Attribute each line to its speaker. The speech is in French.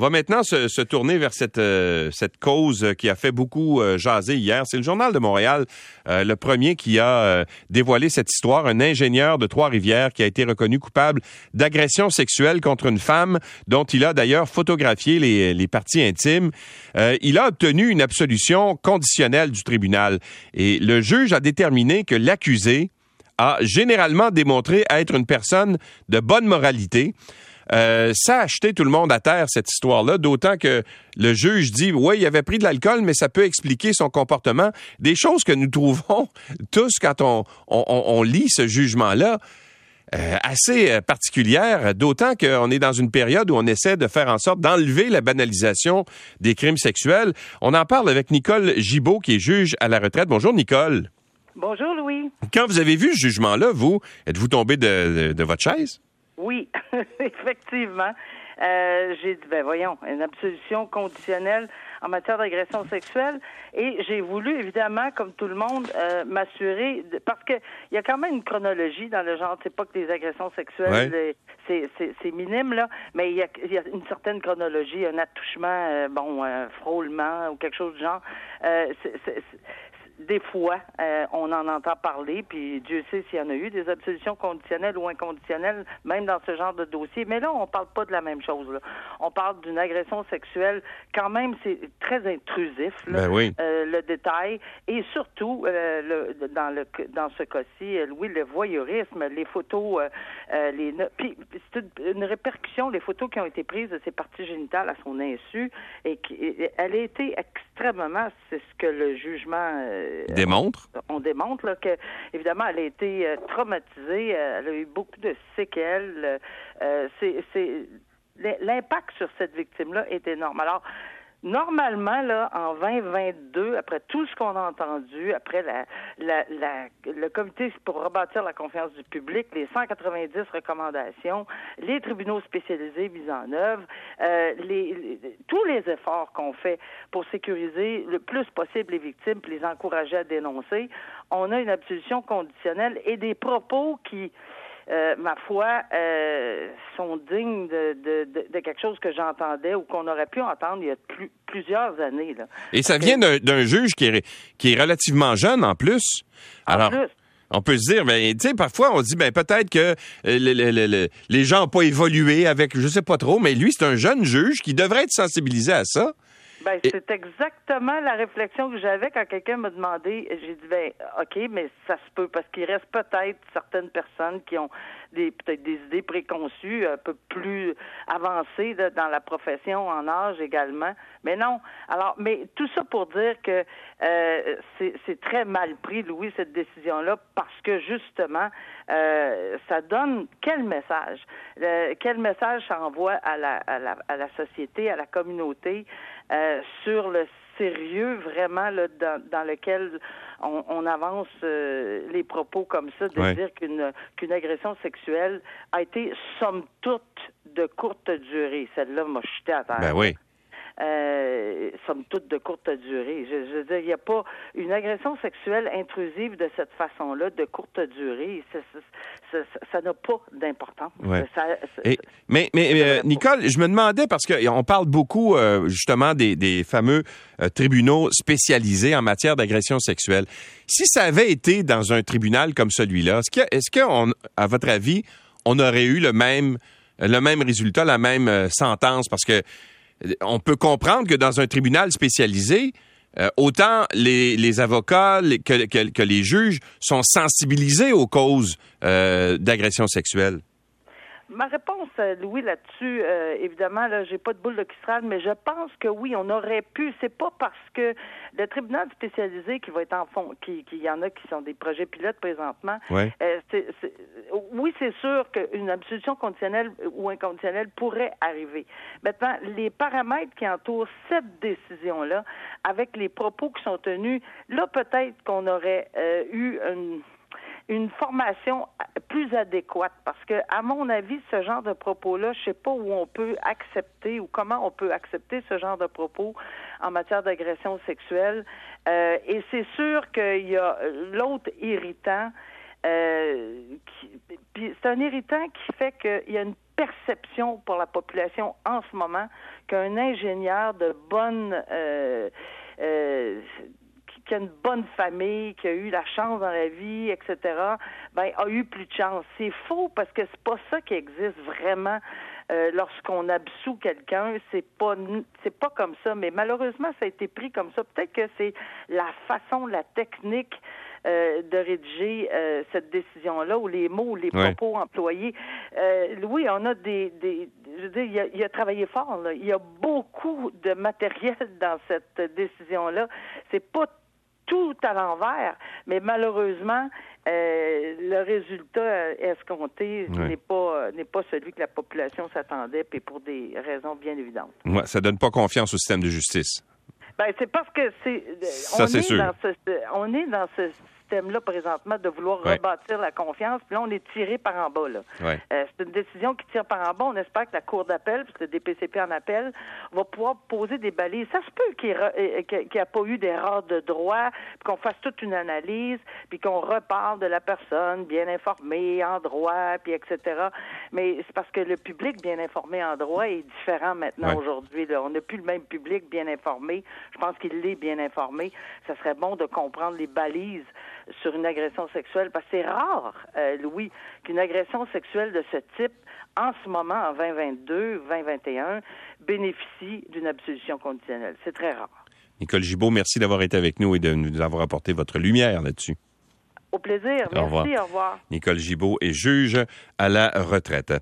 Speaker 1: On va maintenant se, tourner vers cette, euh, cette cause qui a fait beaucoup euh, jaser hier. C'est le Journal de Montréal, euh, le premier qui a dévoilé cette histoire. Un ingénieur de Trois-Rivières qui a été reconnu coupable d'agression sexuelle contre une femme dont il a d'ailleurs photographié les, les, parties intimes. il a obtenu une absolution conditionnelle du tribunal et le juge a déterminé que l'accusé a généralement démontré être une personne de bonne moralité. Euh, ça a acheté tout le monde à terre, cette histoire-là, d'autant que le juge dit, oui, il avait pris de l'alcool, mais ça peut expliquer son comportement. Des choses que nous trouvons tous quand on, on, lit ce jugement-là. Euh, assez euh, particulières, d'autant qu'on est dans une période où on essaie de faire en sorte d'enlever la banalisation des crimes sexuels. On en parle avec Nicole Gibault, qui est juge à la retraite. Bonjour, Nicole.
Speaker 2: Bonjour, Louis.
Speaker 1: Quand vous avez vu ce jugement-là, vous, êtes-vous tombé de votre chaise?
Speaker 2: Oui, effectivement. Euh, j'ai dit, ben voyons, une absolution conditionnelle en matière d'agression sexuelle. Et j'ai voulu, évidemment, comme tout le monde, euh, m'assurer, parce que il y a quand même une chronologie dans le genre. C'est pas que les agressions sexuelles, c'est minime, là, mais il y, a, y, a, une certaine chronologie, un attouchement, euh, bon, un frôlement ou quelque chose du genre. c'est des fois, euh, on en entend parler, puis Dieu sait s'il y en a eu des absolutions conditionnelles ou inconditionnelles, même dans ce genre de dossier. Mais là, on parle pas de la même chose. Là. On parle d'une agression sexuelle. Quand même, c'est très intrusif, là,
Speaker 1: ben
Speaker 2: euh, le détail. Et surtout, euh, le, dans, le, dans ce cas-ci, oui, le voyeurisme, les photos, les... Puis, c'est une, répercussion, les photos qui ont été prises de ses parties génitales à son insu, et qui, elle a été extrêmement, c'est ce que le jugement
Speaker 1: démontre.
Speaker 2: On, démontre là, que, évidemment, elle a été euh, traumatisée, euh, elle a eu beaucoup de séquelles. Euh, c'est l'impact sur cette victime-là est énorme. Alors, Normalement, là, en 2022, après tout ce qu'on a entendu, après la, la, la, le comité pour rebâtir la confiance du public, les 190 recommandations, les tribunaux spécialisés mis en œuvre, euh, les, tous les efforts qu'on fait pour sécuriser le plus possible les victimes, puis les encourager à dénoncer, on a une absolution conditionnelle et des propos qui euh, ma foi, euh, sont dignes de, de, quelque chose que j'entendais ou qu'on aurait pu entendre il y a plusieurs années. Là.
Speaker 1: Et ça vient d'un juge qui est, qui est relativement jeune en plus. Alors, on peut se dire, ben, tu sais, parfois on dit, ben peut-être que euh, les gens n'ont pas évolué avec, je sais pas trop, mais lui, c'est un jeune juge qui devrait être sensibilisé à ça.
Speaker 2: Ben, c'est exactement la réflexion que j'avais quand quelqu'un m'a demandé. J'ai dit, ben, OK, mais ça se peut, parce qu'il reste peut-être certaines personnes qui ont des peut-être des idées préconçues un peu plus avancées dans la profession, en âge également. Mais non. Alors, mais tout ça pour dire que euh, c'est très mal pris, Louis, cette décision-là, parce que justement, euh, ça donne quel message? quel message ça envoie à la, à la, à la société, à la communauté? Euh, sur le sérieux vraiment là, dans, dans lequel on, on avance euh, les propos comme ça, de dire qu'une qu'une agression sexuelle a été somme toute de courte durée. Celle-là m'a chuté à terre.
Speaker 1: Ben oui
Speaker 2: euh, somme toute de courte durée. Je, je veux dire, il n'y a pas une agression sexuelle intrusive de cette façon-là, de courte durée. Ça n'a pas d'importance.
Speaker 1: mais, mais euh, Nicole, je me demandais, parce qu'on parle beaucoup euh, justement des, des fameux euh, tribunaux spécialisés en matière d'agression sexuelle. Si ça avait été dans un tribunal comme celui-là, est-ce que, est-ce que, à votre avis, on aurait eu le même le même résultat, la même sentence, parce que on peut comprendre que dans un tribunal spécialisé, euh, autant les, avocats que, les juges sont sensibilisés aux causes euh, d'agression sexuelle.
Speaker 2: Ma réponse, euh, Louis, là-dessus, euh, évidemment, là, j'ai pas de boule de cristal, mais je pense que oui, on aurait pu. C'est pas parce que le tribunal spécialisé qui va être en fond, qui, qui y en a qui sont des projets pilotes présentement.
Speaker 1: Ouais. Euh,
Speaker 2: oui, c'est sûr qu'une absolution conditionnelle ou inconditionnelle pourrait arriver. Maintenant, les paramètres qui entourent cette décision-là, avec les propos qui sont tenus, là, peut-être qu'on aurait eu une une formation plus adéquate. Parce que à mon avis ce genre de propos là je sais pas où on peut accepter ou comment on peut accepter ce genre de propos en matière d'agression sexuelle. Euh, et c'est sûr qu'il y a l'autre irritant euh, c'est un irritant qui fait qu'il y a une perception pour la population en ce moment qu'un ingénieur de bonne euh, euh, qui a une bonne famille, qui a eu la chance dans la vie, etc., ben, a eu plus de chance. C'est faux parce que c'est pas ça qui existe vraiment. Euh, lorsqu'on absout quelqu'un, c'est pas c'est pas comme ça, mais malheureusement ça a été pris comme ça. Peut-être que c'est la façon, la technique euh, de rédiger euh, cette décision-là, ou les mots, les propos employés. Oui, on a des, des je veux dire, il a, il a travaillé fort. Là. Il y a beaucoup de matériel dans cette décision-là. C'est pas tout à l'envers, mais malheureusement, euh, le résultat escompté n'est pas n'est pas celui que la population s'attendait, puis pour des raisons bien évidentes.
Speaker 1: Ouais, ça donne pas confiance au système de justice.
Speaker 2: Ben, c'est parce que c'est.
Speaker 1: Ça, c'est sûr.
Speaker 2: Dans ce, on est dans ce système-là présentement de vouloir rebâtir la confiance. Puis là, on est tiré par en bas. Là. Euh, c'est une décision qui tire par en bas. On espère que la Cour d'appel, puisque le DPCP en appel, va pouvoir poser des balises. Ça se peut qu'il n'y ait, pas eu d'erreur de droit, puis qu'on fasse toute une analyse, puis qu'on reparle de la personne bien informée en droit, puis etc. Mais c'est parce que le public bien informé en droit est différent maintenant aujourd'hui. On n'a plus le même public bien informé. Je pense qu'il l'est bien informé. Ça serait bon de comprendre les balises sur une agression sexuelle, parce que c'est rare, euh, Louis, qu'une agression sexuelle de ce type, en ce moment, en 2022, 2021, bénéficie d'une absolution conditionnelle. C'est très rare.
Speaker 1: Nicole Gibault, merci d'avoir été avec nous et de nous avoir apporté votre lumière là-dessus.
Speaker 2: Au plaisir. Merci. Au revoir.
Speaker 1: Nicole Gibault est juge à la retraite.